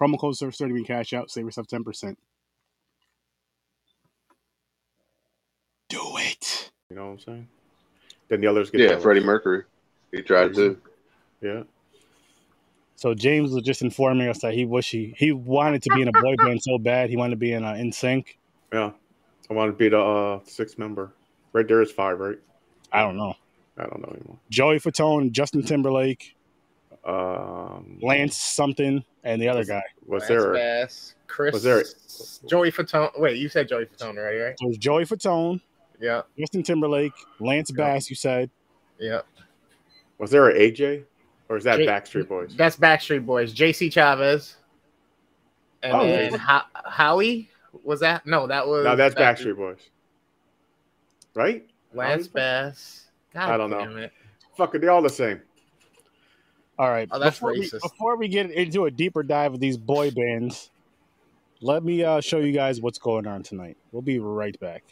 Promo code SURF30 when cash out. Save yourself 10%. Do it. You know what I'm saying? Then the others get Yeah, jealous. Freddie Mercury. He tried to. Yeah. So James was just informing us that he wish he he wanted to be in a boy band so bad. He wanted to be in uh, NSYNC. Yeah. I want to be the uh, sixth member. Right there is five, right? I don't know. I don't know anymore. Joey Fatone, Justin Timberlake, Um, Lance something, and the other guy. Was Lance there? Bass, Chris, was there- Joey Fatone? Wait, you said Joey Fatone, right? Right? It was Joey Fatone, Yeah, Justin Timberlake, Lance Yeah. Bass. You said yeah. Was there an AJ? Or is that J- Backstreet Boys? That's Backstreet Boys. J.C. Chasez, and Oh, then yeah. Ho- Howie. Was that? No, that was. No, that's Backstreet Boys. Right? Lance Bass. God I don't know. It. Fuck it, they're all the same. All right. Oh, that's before We, racist. before we get into a deeper dive of these boy bands, let me uh, show you guys what's going on tonight. We'll be right back.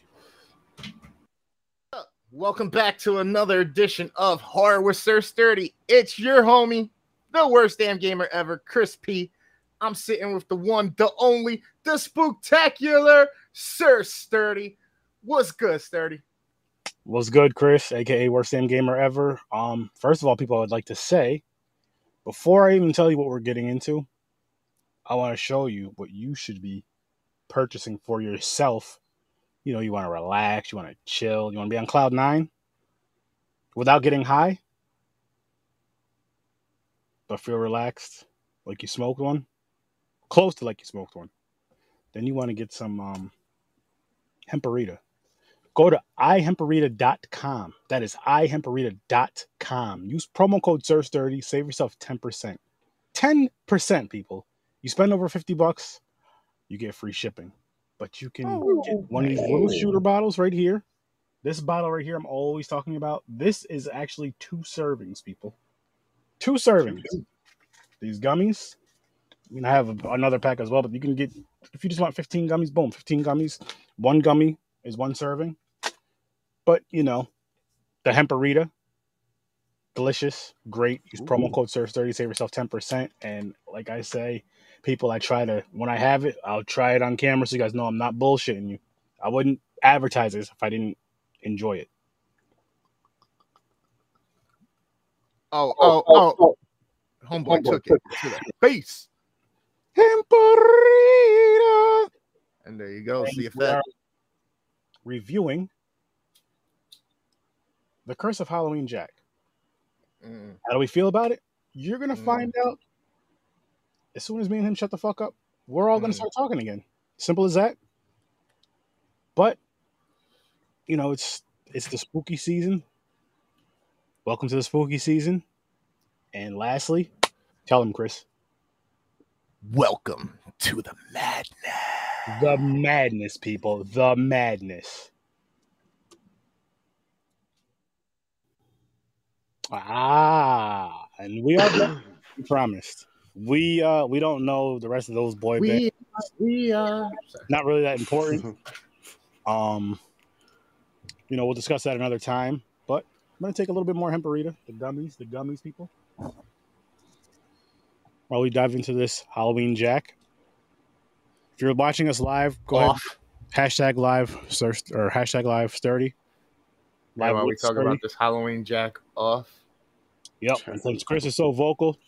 Welcome back to another edition of Horror with Sir Sturdy. It's your homie, the worst damn gamer ever, Chris P. I'm sitting with the one, the only, the spectacular Sir Sturdy. What's good, Sturdy? What's good, Chris, aka worst damn gamer ever? Um, first of all, people, I'd like to say, before I even tell you what we're getting into, I want to show you what you should be purchasing for yourself. You know, you want to relax, you want to chill, you want to be on cloud nine without getting high, but feel relaxed, like you smoked one, close to like you smoked one. Then you want to get some um, hemperita go to ihemperita.com. That is ihemperita.com. Use promo code SURF30. Save yourself 10%. 10%, people. You spend over 50 bucks, you get free shipping. But you can get oh, one of these little shooter bottles right here. This bottle right here, I'm always talking about. This is actually two servings, people. Two servings. These gummies. I mean, I have a- another pack as well, but you can get, if you just want 15 gummies, boom, 15 gummies. One gummy is one serving. But you know, the hemperita, delicious, great. Use promo code SURF30, save yourself 10%. And like I say, people, I try to when I have it, I'll try it on camera so you guys know I'm not bullshitting you. I wouldn't advertise this if I didn't enjoy it. Oh, oh, oh. oh, oh. oh. Homeboy took it to the face. Hemperita. And there you go. And See we effect. reviewing The Curse of Halloween Jack. Mm. How do we feel about it? You're gonna Mm. find out as soon as me and him shut the fuck up. We're all gonna Mm. start talking again. Simple as that. But you know, it's it's the spooky season. Welcome to the spooky season. And lastly, tell him, Chris, Welcome to the madness. the madness, people, the madness. Ah, and we are back, promised. We uh we don't know the rest of those boy bands. We, we uh, Not really that important. Um, you know, we'll discuss that another time. But I'm gonna take a little bit more hemperita, the gummies, the gummies, people. While we dive into this Halloween Jack. If you're watching us live, go ahead. off. Hashtag live search or hashtag live sturdy. Yeah, while we with talk Sturdy. about this Halloween Jack off. Yep. And since Chris is so vocal,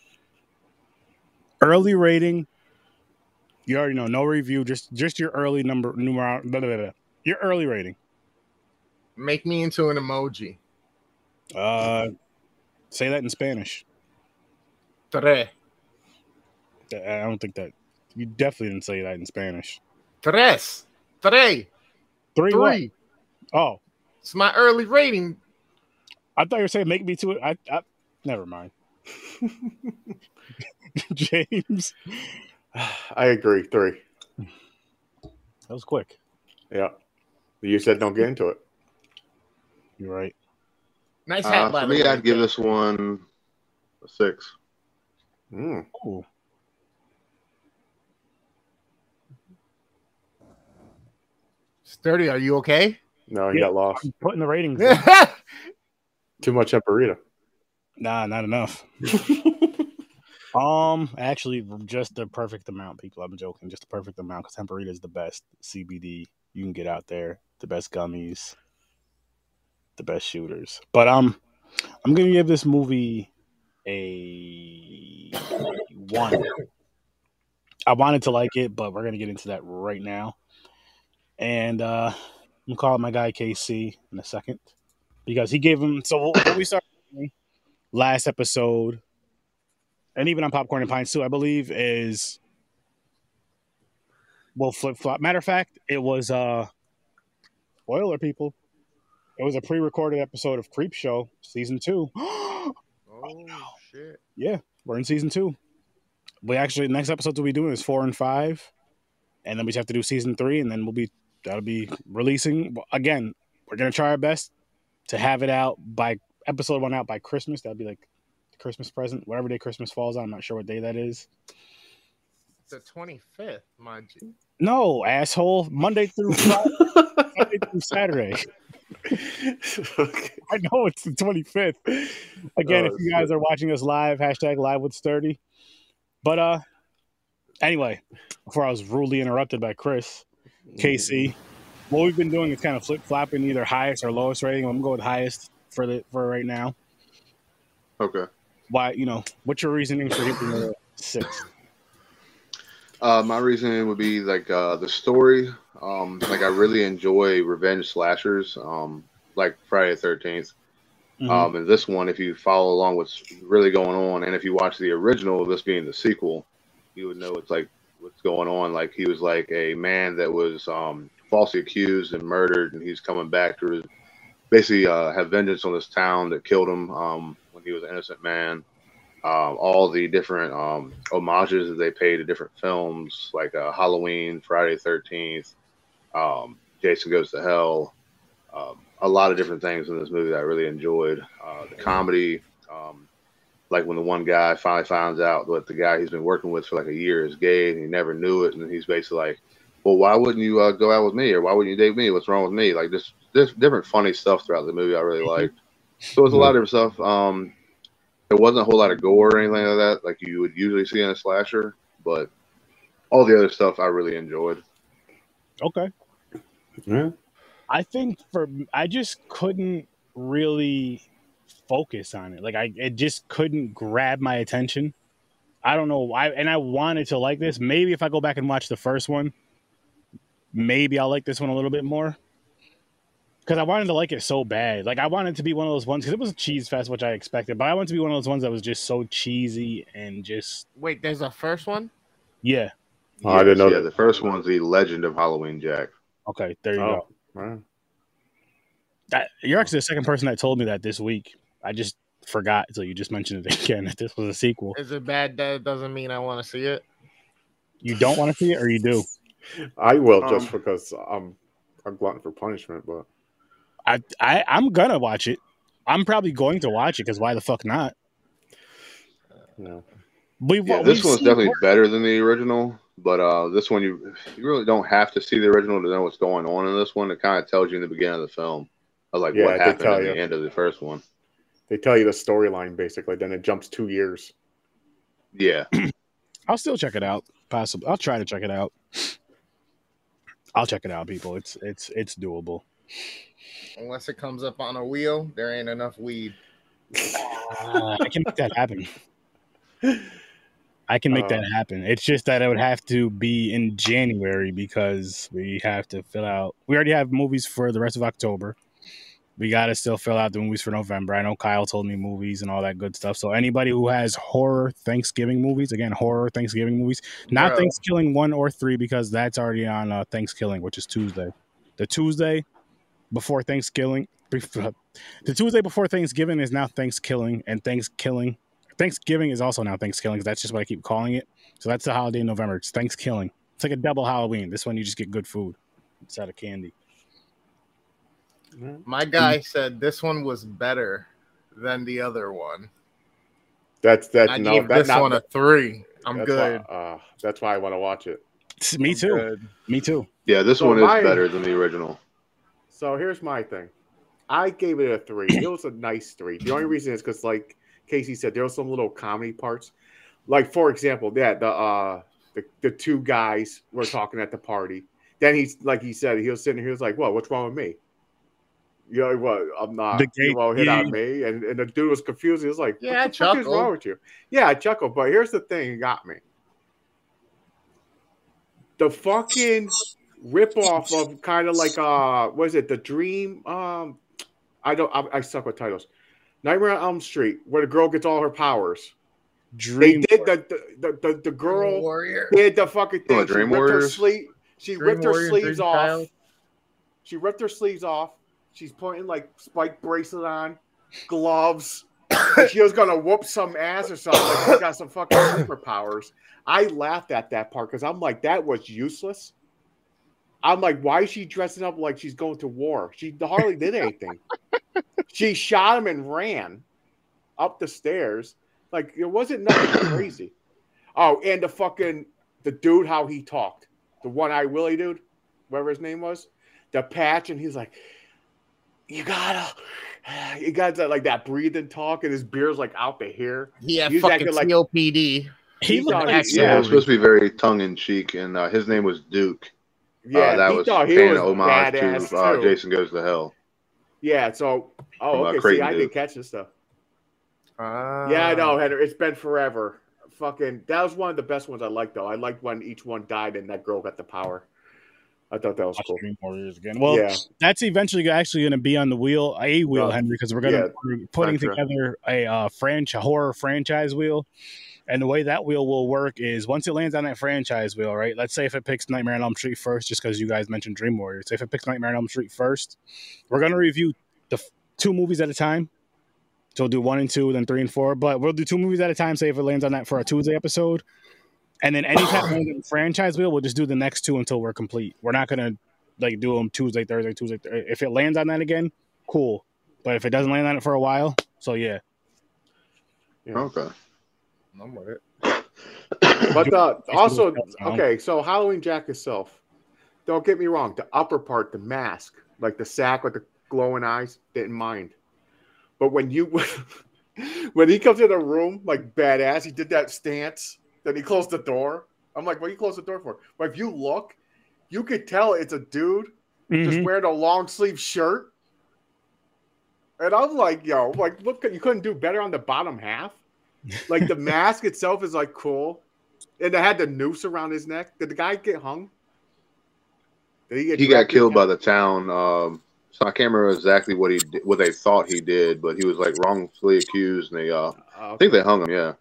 early rating, You already know. No review. Just just your early number numero. Blah, blah, blah. Your early rating. Make me into an emoji. Uh, say that in Spanish. Tres. I don't think that you definitely didn't say that in Spanish. Tres. Tres. Three. what? Three. Oh, It's my early rating. I thought you were saying make me to it. I, I never mind. James, I agree. Three. that was quick. Yeah. You said don't get into it. You're right. Nice hat, Uh, by for me, way. I'd give this one a six. Mm. Ooh. Sturdy, are you okay? No, he Yeah. got lost. I'm putting the ratings. Too much Hemperita. Nah, not enough. Um, actually, just the perfect amount, people. I'm joking, just the perfect amount because Hemperita is the best CBD you can get out there, the best gummies, the best shooters. But um, I'm gonna give this movie a one. I wanted to like it, but we're gonna get into that right now. And uh, I'm calling my guy KC in a second because he gave him. So what we doing last episode and even on popcorn and pints too, I believe is well flip flop. Matter of fact, it was uh spoiler people. It was a pre-recorded episode of Creepshow season two. oh shit. yeah, we're in season two. We actually next episodes we'll be doing is four and five, and then we just have to do season three, and then we'll be that'll be releasing again. We're gonna try our best to have it out by episode one out by Christmas. That'd be like the Christmas present, whatever day Christmas falls on. I'm not sure what day that is. The 25th, mind you. No, asshole. Monday through Friday, Monday through Saturday. okay. I know it's the 25th. Again, Oh, if you guys are watching us live, hashtag live with sturdy. But uh anyway, before I was rudely interrupted by Chris, KC, what we've been doing is kind of flip flopping either highest or lowest rating. I'm gonna go with highest for the for right now. Okay. Why you know, what's your reasoning for it a six? Uh, my reasoning would be like uh, the story. Um, like I really enjoy revenge slashers, um, like Friday the Thirteenth. Mhm. Um, and this one, if you follow along what's really going on, and if you watch the original, this being the sequel, you would know it's like what's going on. Like he was like a man that was um, falsely accused and murdered, and he's coming back to basically uh, have vengeance on this town that killed him um, when he was an innocent man. Um, all the different um, homages that they pay to different films, like uh, Halloween, Friday Thirteenth, um, Jason Goes to Hell, um, a lot of different things in this movie that I really enjoyed. Uh, the comedy, um, like when the one guy finally finds out that the guy he's been working with for like a year is gay and he never knew it, and he's basically like, "Well, why wouldn't you uh, go out with me, or why wouldn't you date me? What's wrong with me?" Like just this different funny stuff throughout the movie I really liked. So it's a lot of different stuff. Um, there wasn't a whole lot of gore or anything like that, like you would usually see in a slasher, but all the other stuff I really enjoyed. Okay. Yeah. I think for I just couldn't really focus on it. Like I it just couldn't grab my attention. I don't know why and I wanted to like this. Maybe if I go back and watch the first one, maybe I'll like this one a little bit more. Cuz I wanted to like it so bad. Like I wanted to be one of those ones cuz it was a cheese fest which I expected, but I wanted to be one of those ones that was just so cheesy and just Wait, there's a first one? yeah. Oh, I didn't know Yeah, that. the first one's the Legend of Halloween Jack. Okay, there you Oh, go. wow. That, you're actually the second person that told me that this week. I just forgot until you just mentioned it again that this was a sequel. Is it bad that it doesn't mean I want to see it? You don't want to see it, or you do? I will Um, just because I'm a glutton for punishment, but I, I I'm gonna watch it. I'm probably going to watch it because why the fuck not? you know. We've, Yeah, we've this one's seen- definitely better than the original, but uh, this one you you really don't have to see the original to know what's going on in this one. It kind of tells you in the beginning of the film, of like Yeah, what happened tell at you. the end of the first one. They tell you the storyline basically, then it jumps two years. Yeah, I'll still check it out. Possibly, I'll try to check it out. I'll check it out, people. It's it's it's doable. Unless it comes up on a wheel, there ain't enough weed. Uh, I can make that happen. I can make Uh, that happen. It's just that it would have to be in January because we have to fill out. We already have movies for the rest of October. We got to still fill out the movies for November. I know Kyle told me movies and all that good stuff. So anybody who has horror Thanksgiving movies, again, horror Thanksgiving movies, not Bro. Thanksgiving one or three because that's already on uh, Thanksgiving, which is Tuesday. The Tuesday before Thanksgiving, the Tuesday before Thanksgiving is now Thanksgiving, and Thanksgiving, Thanksgiving is also now Thanksgiving. That's just what I keep calling it. So that's the holiday in November. It's Thanksgiving. It's like a double Halloween. This one you just get good food instead of candy. My guy said this one was better than the other one. That's that's I no. gave That's this not, one a three. I'm that's good. Why, uh, that's why I want to watch it. Me I'm too. good. Me too. Yeah, this So one my- is better than the original. So here's my thing. I gave it a three. It was a nice three. The only reason is because, like Casey said, there was some little comedy parts. Like for example, yeah, the uh the, the two guys were talking at the party. Then he's like he said, he was sitting here, he was like, "Well, what's wrong with me? You know what? I'm not The you gay- won't hit yeah. on me. And and the dude was confused. He was like, Yeah, I What the fuck is wrong with you? Yeah, I chuckled, but here's the thing, it got me. The fucking rip off of kind of like uh what is it the dream um i don't i, I suck with titles. Nightmare on elm street where the girl gets all her powers. Dream. they did the the, the, the, the girl Warrior. did the fucking thing. Oh, she Dream ripped her Warriors? sleeve she Dream ripped her Warrior, sleeves Dream off. Child. she ripped her sleeves off. She's putting like spike bracelet on gloves. She was gonna whoop some ass or something. Like she's got some fucking superpowers. I laughed at that part because i'm like that was useless I'm like, why is she dressing up like she's going to war? She hardly did anything. she shot him and ran up the stairs. Like it wasn't nothing crazy. Oh, and the fucking the dude, how he talked, the one eye Willie dude, whatever his name was, the patch, and he's like, you gotta, you got that like that breathing talk, and his beard's like out the hair. He had He's fucking acting like- COPD. He He looked thought like Yeah, Yeah. it's supposed to be very tongue in cheek, and uh, his name was Duke. Yeah, uh, that he was thought he paying was homage badass to uh, too. Jason Goes to Hell. Yeah, so oh, From, uh, okay. See, Creighton I Duke. didn't catch this stuff. Ah. Yeah, I know, Henry. It's been forever. Fucking, that was one of the best ones I liked, though. I liked when each one died and that girl got the power. I thought that was cool. Dream Warriors again. Well, yeah, that's eventually actually going to be on the wheel, a wheel, Oh, Henry, because we're going to yeah, putting together a uh, franchise horror franchise wheel. And the way that wheel will work is once it lands on that franchise wheel, right? Let's say if it picks Nightmare on Elm Street first, just because you guys mentioned Dream Warriors. If it picks Nightmare on Elm Street first, we're going to review the f- two movies at a time. So we'll do one and two, then three and four. But we'll do two movies at a time. Say if it lands on that for a Tuesday episode, and then anytime it lands on the franchise wheel, we'll just do the next two until we're complete. We're not gonna like do them Tuesday, Thursday, Tuesday. Thursday. If it lands on that again, cool. But if it doesn't land on it for a while, so yeah. yeah. Okay. I'm with it. But uh, also, okay, so Halloween Jack itself, don't get me wrong, the upper part, the mask, like the sack with the glowing eyes, didn't mind. But when you, when he comes in the room, like badass, he did that stance, then he closed the door. I'm like, what do you close the door for? But if you look, you could tell it's a dude just Mhm. wearing a long sleeve shirt. And I'm like, yo, like, look, you couldn't do better on the bottom half. Like the mask itself is like cool, and they had the noose around his neck. Did the guy get hung? Did he get? He got killed by the town. Um, so I can't remember exactly what he did, what they thought he did, but he was like wrongfully accused, and they uh, Oh, I think they hung him. Yeah.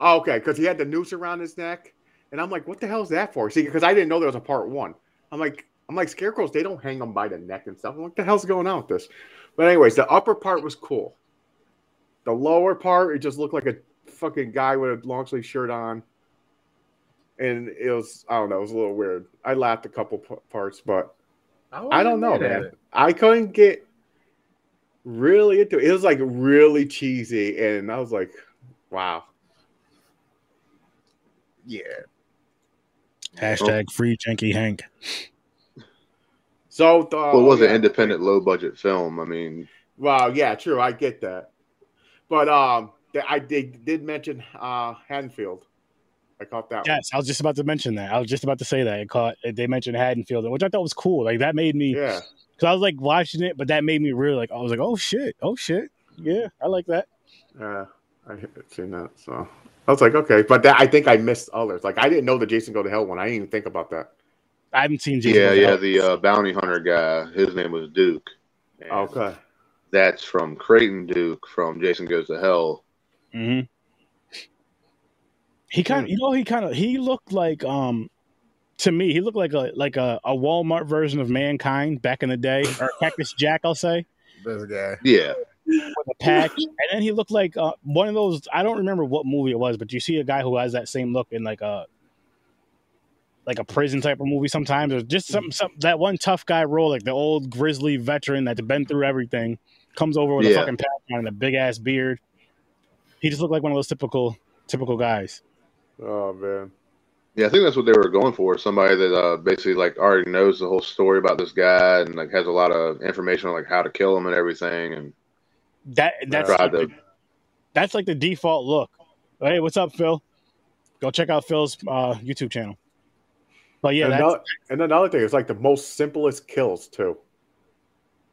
Oh, okay, because he had the noose around his neck, and I'm like, what the hell is that for? See, because I didn't know there was a part one. I'm like, I'm like, scarecrows, they don't hang them by the neck and stuff. I'm like, what the hell's going on with this? But anyways, the upper part was cool. The lower part, it just looked like a fucking guy with a long sleeve shirt on, and it was, I don't know, it was a little weird. I laughed a couple p- parts, but I don't know, wasn't mad at man. it. I couldn't get really into it. It was like really cheesy, and I was like, wow. Yeah. Hashtag free Janky Hank. So, the, Well, it was oh, an independent, low budget film. I mean, Well, yeah, true. I get that, but um, th- I did did mention uh Haddonfield. I caught that. Yes, I was just about to mention that. I was just about to say that. It caught they mentioned Haddonfield, which I thought was cool. Like that made me. Yeah, because I was like watching it, but that made me really like I was like, oh shit, oh shit, yeah, I like that. yeah, I had seen that. So I was like, okay, but that I think I missed others. Like I didn't know the Jason Go to Hell one. I didn't even think about that. I haven't seen Jason. Yeah, Goes to yeah. Hell. The uh, bounty hunter guy, his name was Duke. Okay. That's from Creighton Duke from Jason Goes to Hell. Hmm He kind of, you know, he kind of, he looked like, um, to me, he looked like a like a, a Walmart version of mankind back in the day, or Cactus Jack, I'll say, This guy. Yeah. with a pack. And then he looked like uh, one of those. I don't remember what movie it was, but you see a guy who has that same look in like a like a prison type of movie sometimes, or just some, some that one tough guy role, like the old grizzly veteran that's been through everything, comes over with a fucking pack on and a big ass beard. He just looked like one of those typical typical guys. Oh man. Yeah, I think that's what they were going for. Somebody that uh, basically like already knows the whole story about this guy and like has a lot of information on like how to kill him and everything. And That that's like to the, that's like the default look. Hey, what's up, Phil? Go check out Phil's uh, YouTube channel. But yeah, and, that's, another, and another thing, it's like the most simplest kills too.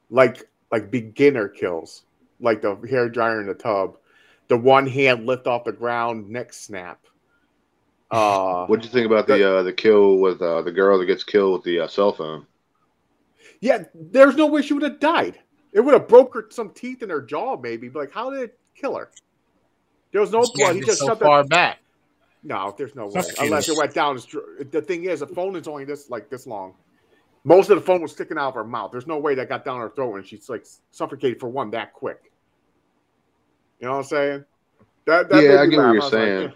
Like like beginner kills, like the hair dryer in the tub, the one hand lift off the ground, neck snap. Uh, what'd you think about the uh, the kill with uh, the girl that gets killed with the uh, cell phone? yeah, there's no way she would have died. It would have broke her some teeth in her jaw, maybe. But like, how did it kill her? There was no This blood. He just so shoved far her. back. No, there's no way. Suffocated. Unless it went down. The thing is, the phone is only this like this long. Most of the phone was sticking out of her mouth. There's no way that got down her throat and she's like suffocated for one that quick. You know what I'm saying? That, that Yeah, I get what you're was like, saying. eh.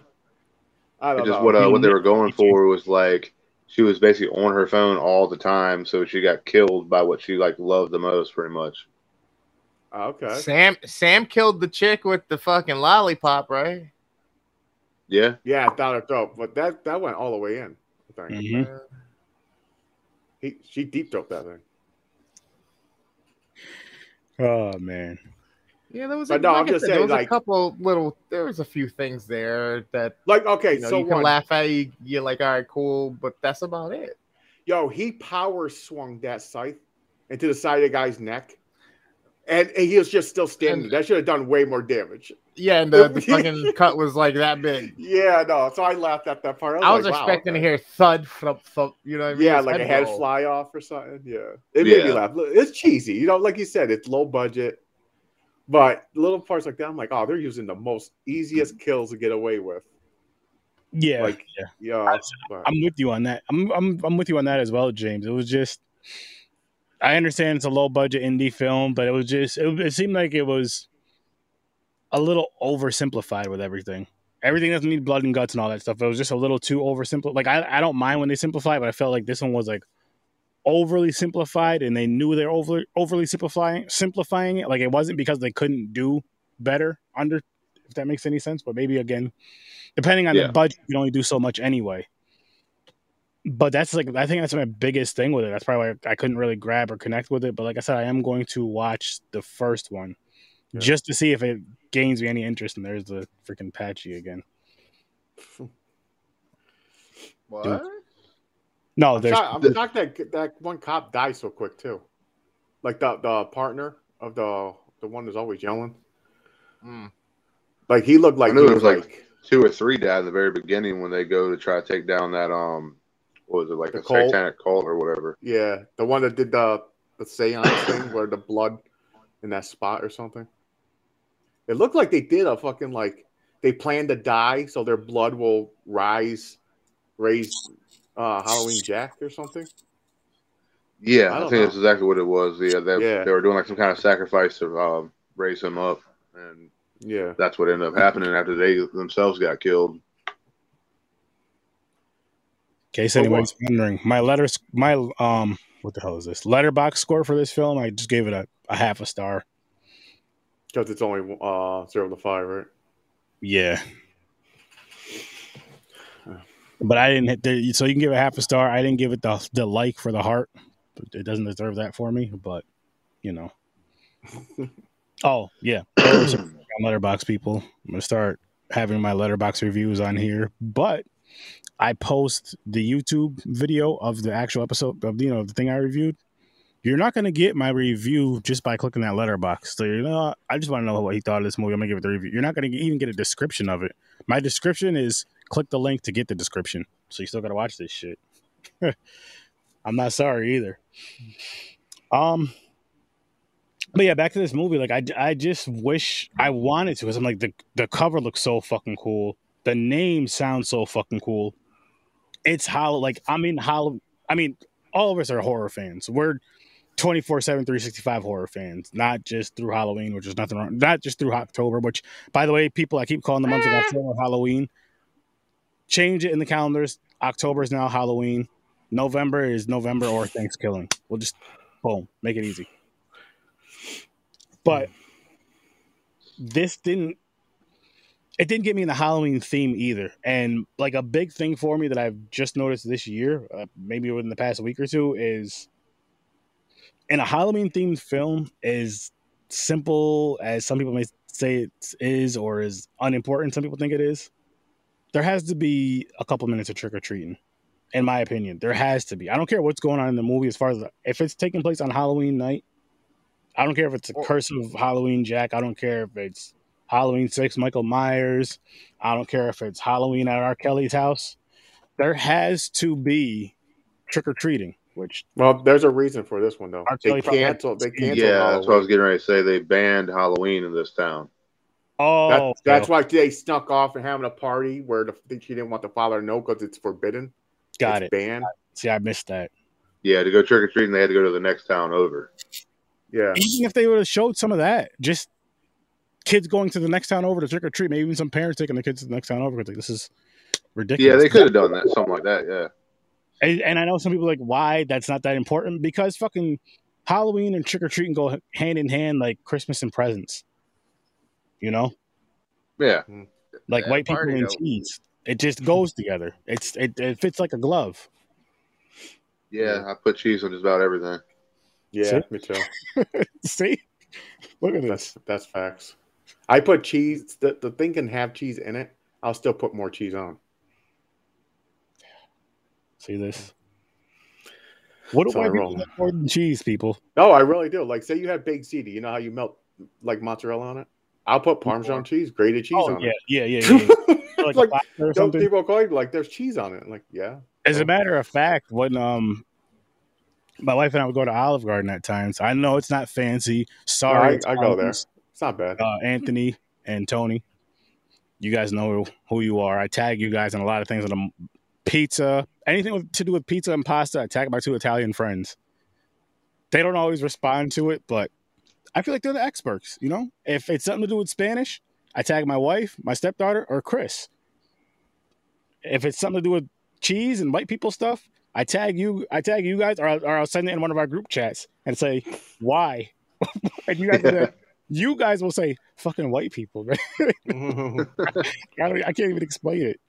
I don't It's just know. what uh, what they were going for was like she was basically on her phone all the time, so she got killed by what she like loved the most, pretty much. Oh, okay. Sam Sam killed the chick with the fucking lollipop, right? Yeah, Yeah, down her throat, but that that went all the way in. I think Mhm. he she deep throat that thing. oh man. Yeah, there was. But a, no, like I'm just said, there was like- a couple little. There was a few things there that Like okay, you, know, so you can one, laugh at. You, you're like, all right, cool, but that's about it. yo, he power swung that scythe into the side of the guy's neck, and, and he was just still standing. And- that should have done way more damage. Yeah, and the, the fucking cut was like that big. Yeah, no. So I laughed at that part. I was like, expecting okay. to hear thud, thump, thump. You know what I mean? Yeah, His like a head roll. fly off or something. Yeah, it made me laugh. It's cheesy, you know. Like you said, it's low budget, but little parts like that, I'm like, oh, they're using the most easiest kills to get away with. Yeah, Like, yeah. Yeah, I'm with you on that. I'm, I'm I'm with you on that as well, James. It was just I understand it's a low budget indie film, but it was just it, it seemed like it was a little oversimplified with everything. Everything doesn't need blood and guts and all that stuff. It was just a little too oversimplified. Like I, I don't mind when they simplify, but I felt like this one was like overly simplified, and they knew they're over overly simplifying simplifying it. Like it wasn't because they couldn't do better under, if that makes any sense. But maybe again, depending on Yeah. the budget, you can only do so much anyway. But that's like I think that's my biggest thing with it. That's probably why I couldn't really grab or connect with it. But like I said, I am going to watch the first one Yeah. just to see if it gains me any interest. And there's the freaking Patchy again. What? No, I'm, there's shocked, I'm shocked that that one cop died so quick too. Like the the partner of the the one that's always yelling. Mm. Like he looked like I knew he was was like, like- Two or three died in the very beginning when they go to try to take down that um, what was it like a cult? satanic cult or whatever? yeah, the one that did the the seance thing where the blood in that spot or something. It looked like they did a fucking like they planned to die so their blood will rise, raise uh Halloween Jack or something. Yeah, I I, think know. that's exactly what it was. Yeah, they, Yeah. they were doing like some kind of sacrifice to um, raise him up, and Yeah. that's what ended up happening after they themselves got killed. in case Oh, anybody's wondering. My letters, my um, what the hell is this? Letterboxd score for this film. I just gave it a, a half a star. Because it's only uh zero to five, right? Yeah. But I didn't hit the so you can give it half a star. I didn't give it the the like for the heart. It doesn't deserve that for me, but you know. oh yeah, Letterboxd people. I'm gonna start having my Letterboxd reviews on here, but I post the YouTube video of the actual episode of you know the thing I reviewed You're not gonna get my review just by clicking that Letterboxd. So you know, I just want to know what he thought of this movie. I'm gonna give it the review. You're not gonna even get a description of it. My description is click the link to get the description. So you still gotta watch this shit. I'm not sorry either. Um, but yeah, back to this movie. Like, I, I just wish I wanted to because I'm like the the cover looks so fucking cool. The name sounds so fucking cool. It's how like I mean how I mean all of us are horror fans. We're 24 7 365 horror fans not just through halloween which is nothing wrong not just through october which by the way people i keep calling the month of october halloween change it in the calendars. October is now halloween. November is november or thanksgiving. We'll just boom make it easy. But this didn't it didn't get me in the halloween theme either. And like a big thing for me that i've just noticed this year uh, maybe within the past week or two is in a halloween themed film is simple as some people may say it is or is unimportant some people think it is there has to be a couple minutes of trick-or-treating in my opinion there has to be i don't care what's going on in the movie as far as if it's taking place on halloween night I don't care if it's a curse of Halloween Jack. I don't care if it's Halloween Six Michael Myers. I don't care if it's Halloween at R. Kelly's house. There has to be trick or treating. Which well, there's a reason for this one though. R. They Kelly probably- canceled. They canceled. Yeah, that's what I was getting ready to say. They banned Halloween in this town. Oh, That- that's why they snuck off and having a party where the, she didn't want the father to know because it's forbidden. got it's it. Banned. See, I missed that. Yeah, to go trick or treating, they had to go to the next town over. Yeah. Even if they would have showed some of that, just kids going to the next town over to trick or treat, maybe even some parents taking the kids to the next town over because like this is ridiculous. Yeah, they could have done that, something like that. Yeah. And, and I know some people are like, why that's not that important because fucking Halloween and trick or treating go hand in hand like Christmas and presents. You know, Yeah. Hmm. like Bad white people party, and though. cheese. It just goes together. It's it, it fits like a glove. Yeah, I put cheese on just about everything. Yeah, See? me too. See, look at That's this. that's facts. I put cheese. The, the thing can have cheese in it. I'll still put more cheese on. See this. What do So I roll. like more than cheese, people? No, I really do. Like, say you have baked ziti. You know how you melt like mozzarella on it? I'll put Parmesan cheese, grated cheese Oh on yeah, it. yeah, yeah, yeah. yeah. like, like, a platter Some people call you like, "There's cheese on it." I'm like, yeah. As a matter of fact, when um my wife and I would go to Olive Garden at times. I know it's not fancy. Sorry, I- I go there. It's not bad. Uh, Anthony and Tony. You guys know who you are. I tag you guys in a lot of things on the pizza, anything with, to do with pizza and pasta. I tag my two Italian friends. They don't always respond to it, but I feel like they're the experts. You know, if it's something to do with Spanish, I tag my wife, my stepdaughter, or Chris. If it's something to do with cheese and white people stuff, I tag you. I tag you guys, or, I'll- or I'll send it in one of our group chats and say why. and you guys, will say- you guys will say fucking white people. Right? I, don't, I can't even explain it.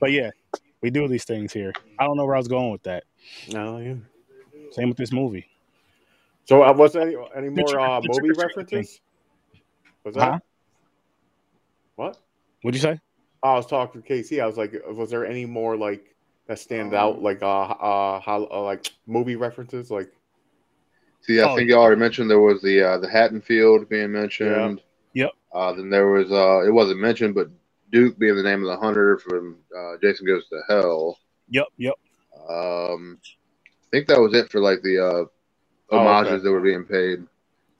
But yeah, we do these things here. I don't know where I was going with that. no, yeah. Same with this movie. So, uh, was there any, any more uh, movie trick-or-treat references? Was that Huh? what? What'd you say? I was talking to Casey. I was like, was there any more like that stand out, like uh, uh, how, uh, like movie references? Like, See, I Oh, think you already mentioned there was the uh, the Haddonfield being mentioned. Yep. Uh, then there was uh, it wasn't mentioned, but Duke being the name of the hunter from uh, Jason Goes to Hell. Yep, yep. Um, I think that was it for like the uh, Oh, homages okay. that were being paid.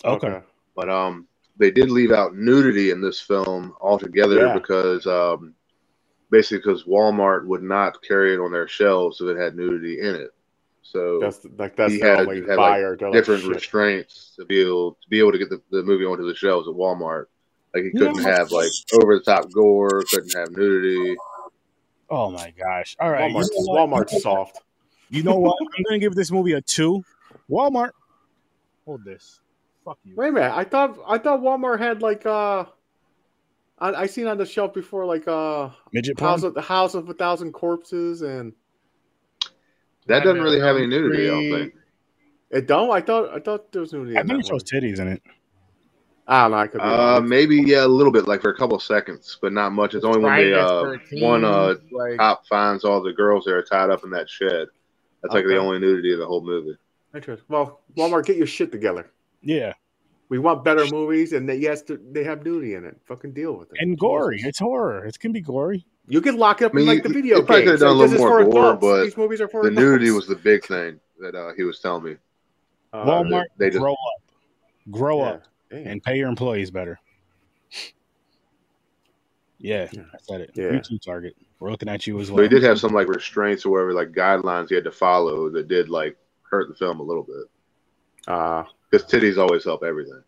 Okay. But um, they did leave out nudity in this film altogether Yeah. because um, basically because Walmart would not carry it on their shelves if it had nudity in it. So that's like that's He the had- only had, like, buyer. They're like, different shit. restraints to be able to be able to get the, the movie onto the shelves at Walmart. Like he couldn't Yeah. have like over the top gore, couldn't have nudity. Oh my gosh. All right. Walmart's, You know? Walmart's soft. You know what? I'm gonna give this movie a two. Walmart. Hold this. Fuck you. Wait a minute. I thought I thought Walmart had like uh, I, I seen on the shelf before like uh, Midget porn. House of the House of a Thousand Corpses and That doesn't really have any Nightmare on nudity. I don't think. it don't. I thought I thought there was nudity. I in think it shows one. titties in it. I don't know. I could be Uh, maybe yeah, a little bit, like for a couple of seconds, but not much. It's only when they the uh, 13th, one uh, like, cop finds all the girls that are tied up in that shed. That's like the only nudity in the whole movie. Interesting. Well, Walmart, get your shit together. Yeah, We want better movies, and they yes, they have nudity in it. Fucking deal with it. and gory. It's horror. It can be gory. You can lock it up I mean, in like the video you probably could've done a little this is more gore, adults. but These movies are for The adults. nudity was the big thing that uh, he was telling me. Uh, Walmart, they just- grow up, grow yeah. up, Damn. and pay your employees better. Yeah, Yeah. I said it. Yeah. You too, Target. We're looking at you as well. But he did have some like restraints or whatever, like guidelines he had to follow that did like hurt the film a little bit. Uh, Because titties always help everything.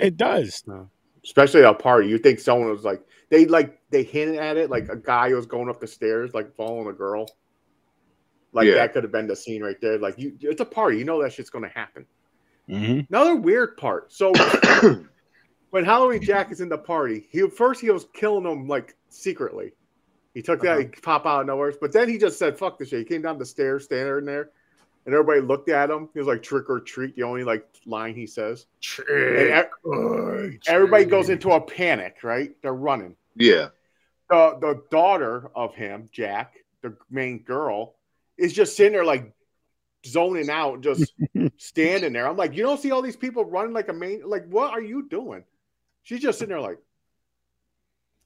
It does. especially at a party, you think someone was like they like they hinted at it, like a guy was going up the stairs, like following a girl. Like Yeah. that could have been the scene right there. Like you, it's a party. You know that shit's gonna happen. hmm Another weird part. So when Halloween Jack is in the party, he first he was killing them like secretly. He took that, Uh-huh. he pop out of nowhere, but then he just said, "Fuck the shit." He came down the stairs, standing in there, and everybody looked at him. He was like, "Trick or treat," the only like line he says. And e- everybody goes into a panic. Right? They're running. Yeah. The the daughter of him, Jack, the main girl, is just sitting there like zoning out, just standing there. I'm like, you don't see all these people running like a main like what are you doing? She's just sitting there like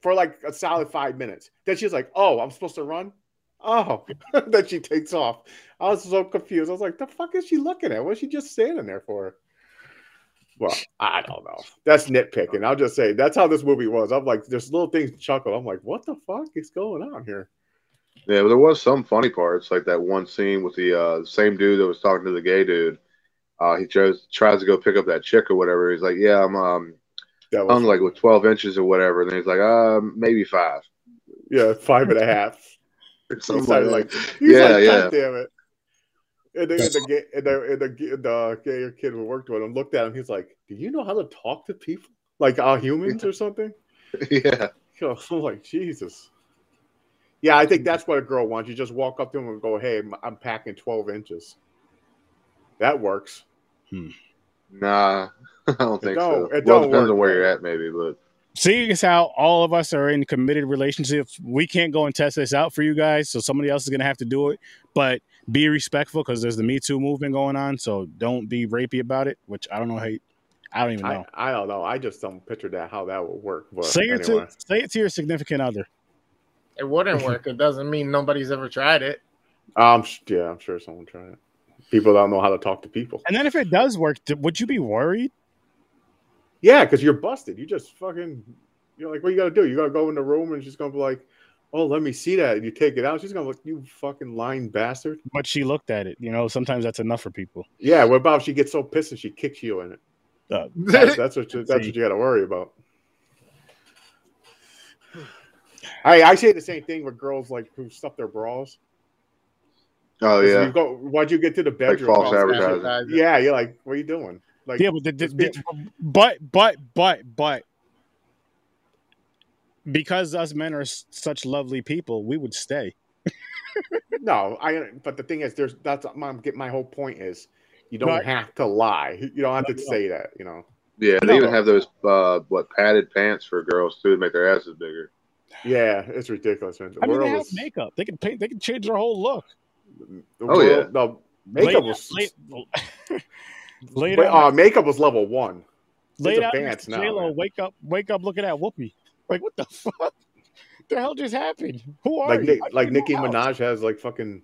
for like a solid five minutes. Then she's like, Oh, I'm supposed to run? Oh, then she takes off. I was so confused. I was like, the fuck is she looking at? What's she just standing there for? Well, I don't know. That's nitpicking. I'll just say that's how this movie was. I'm like, there's little things chuckle. I'm like, what the fuck is going on here? Yeah, but there was some funny parts, like that one scene with the uh, same dude that was talking to the gay dude. Uh, he tries tries to go pick up that chick or whatever. He's like, "Yeah, I'm um, That I'm like with 12 inches or whatever." And then he's like, "Uh, maybe five. yeah, five and a half. Something He's like, like, like, he's Yeah, like, yeah. God damn it. And the, and the, ga- and the, and the, and the gay kid who worked with him looked at him. He's like, Do you know how to talk to people? Like uh, humans or something? yeah, I'm like, Jesus. Yeah, I think that's what a girl wants. You just walk up to him and go, Hey, I'm- I'm packing 12 inches. That works. nah, I don't think don't- so. it well, don't depends work, on where man. you're at, maybe, but See, as how all of us are in committed relationships. We can't go and test this out for you guys, so somebody else is gonna have to do it. But be respectful because there's the Me Too movement going on. So don't be rapey about it. Which I don't know how. You, I don't even know. I, I don't know. I just don't picture that how that would work. But say it anyway. to say it to your significant other. It wouldn't work. It doesn't mean nobody's ever tried it. Um, yeah, I'm sure someone tried it. People don't know how to talk to people. And then if it does work, would you be worried? Yeah, because you're busted. You just fucking, you're like, what you gotta do? You gotta go in the room and she's gonna be like, oh, let me see that. And you take it out. She's gonna look, you fucking lying bastard. But she looked at it. You know, sometimes that's enough for people. Yeah, what about if she gets so pissed and she kicks you in it? Uh, That's, that's what you, that's what you gotta worry about. I I say the same thing with girls like who stuff their bras. oh yeah. You yeah, go, why'd you get to the bedroom? false Oh, advertising. Yeah, you're like, what are you doing? Like, yeah, but, the, the, just the- but but but but because us men are s- such lovely people, we would stay. No, I. But the thing is, there's that's my get my whole point is, you don't Right. have to lie. You don't have No, to no. say that. You know. yeah. They No. even have those uh, what padded pants for girls too to make their asses bigger. Yeah, it's ridiculous, man. The I mean, they have is- makeup. They can paint. They can change their whole look. the Oh, yeah. The makeup Lay- was. lay, lay Wait, uh, makeup was level one. lay it's down advanced now, J-Lo, man. Wake up! Wake up! Look at that Whoopi. Like what the fuck? the hell just happened? Who are Like you? Nick, like Nicki in? Minaj has like fucking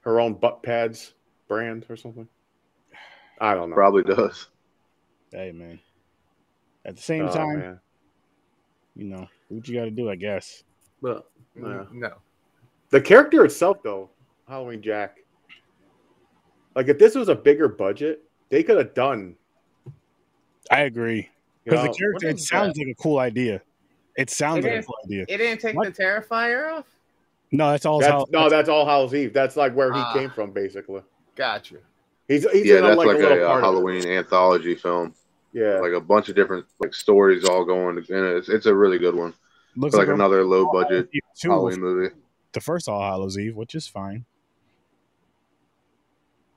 her own butt pads brand or something. I don't know. Probably does. Hey man. At the same Oh, time, man. you know what you got to do. I guess. But yeah. No. the character itself, though, Halloween Jack. Like if this was a bigger budget, they could have done. I agree because the character it It is sounds like a cool idea. It sounds It like a cool idea. It didn't take What? the Terrifier off? No, that's all. that's, how, no, that's All Hallows Eve. That's like where he Ah. came from, basically. Gotcha. He's he's yeah, in that's like, like, a little a, uh part of it. Halloween anthology film. Yeah, Like a bunch of different like stories all going. And it's it's a really good one. looks It's like another low budget Halloween movie. the first All Hallows Eve, which is fine.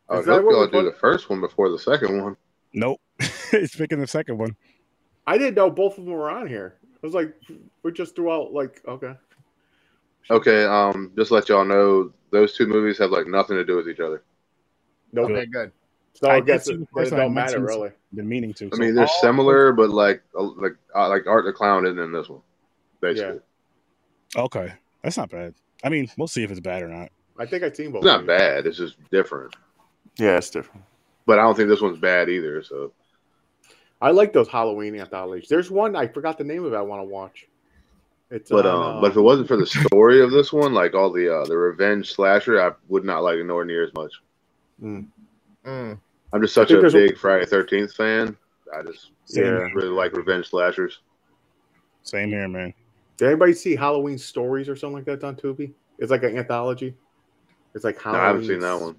I would Is that hope y'all do the first one before the second one. Nope, it's picking the second one. I didn't know both of them were on here. I was like, we just threw out like okay. Okay, um, just to let y'all know, those two movies have like nothing to do with each other. Nope. Okay, good. So I I guess see it, the it first one. I don't matter really. The meaning to. I So mean, they're all- similar, but like uh, like uh, like Art the Clown isn't in this one. Basically, Okay, that's not bad. I mean, we'll see if it's bad or not. I think I've seen both. it's not of these. bad. It's just different. Yeah, it's different. But I don't think this one's bad either. So I like those Halloween anthologies. There's one I forgot the name of. it I want to watch. It's But on, um, but if it wasn't for the story of this one, like all the uh, the revenge slasher, I would not like it nowhere near as much. mm, Mm. I'm just such a there's a- big Friday Thirteenth fan. I just Yeah. really like revenge slashers. same here, man. Did anybody see Halloween stories or something like that on Tubi? It's like an anthology. It's like No, I haven't seen that one.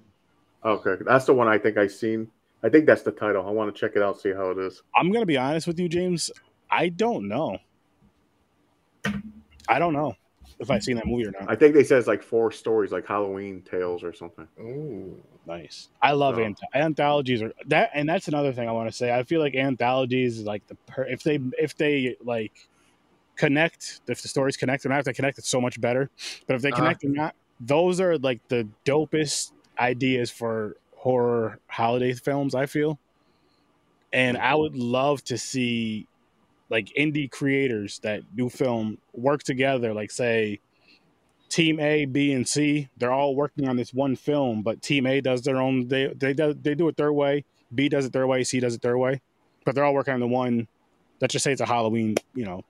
Okay, that's the one I think I've seen. I think that's the title. I want to check it out, see how it is. I'm gonna be honest with you, James. I don't know. I don't know if I've seen that movie or not. I think they said it's like four stories, like Halloween tales or something. Ooh. Nice. I love So- anth- anthologies. Are that, and that's another thing I want to say. I feel like anthologies, is like the per- if they if they like connect, if the stories connect, and not if they connect, it's so much better. But if they Uh-huh. connect or not, those are like the dopest ideas for horror holiday films. I feel, and I would love to see like indie creators that do film work together. Like say team A, B, and C, they're all working on this one film, but team A does their own they they do, they do it their way, B does it their way, C does it their way. But they're all working on the one let's just say it's a Halloween, you know,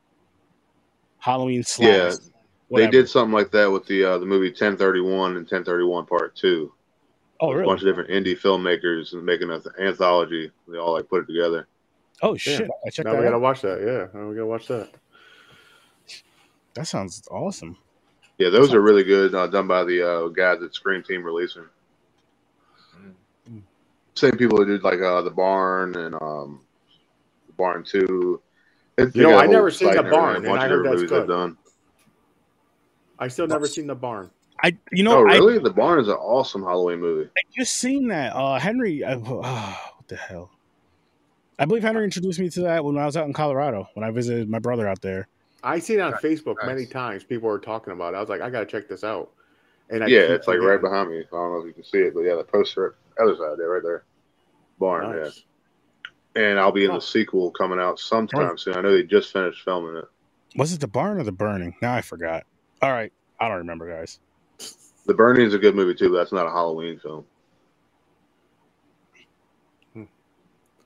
Halloween slash. Yeah, whatever. They did something like that with the uh, the movie 1031 and 1031 Part Two. Oh A bunch of different indie filmmakers and making an anthology. They all like put it together. Oh shit. I checked Now that we gotta watch that. Yeah, now we gotta watch that. That sounds awesome. Yeah, those are really good. Uh, done by the uh, guys at Scream Team releasing. Same people who did like uh, the Barn and um, the Barn Two. They- they You know, got a I never seen The Barn, a and bunch I of heard that's movies they've good. done. I still never seen the barn. I you know oh, I, really? the Barn is an awesome Halloween movie. I just seen that. Uh Henry uh, what the hell? I believe Henry introduced me to that when I was out in Colorado when I visited my brother out there. I seen it on Nice, Facebook nice. many times. People were talking about it. I was like, I gotta check this out. And I yeah, it's like right forgetting. behind me. I don't know if you can see it, but yeah, the poster other side there, right there. Barn, Nice. yeah. And I'll be in Huh. the sequel coming out sometime soon. I know they just finished filming it. Was it the barn or the burning? Now I forgot. All right. I don't remember, guys. The Burning is a good movie too, but that's not a Halloween film.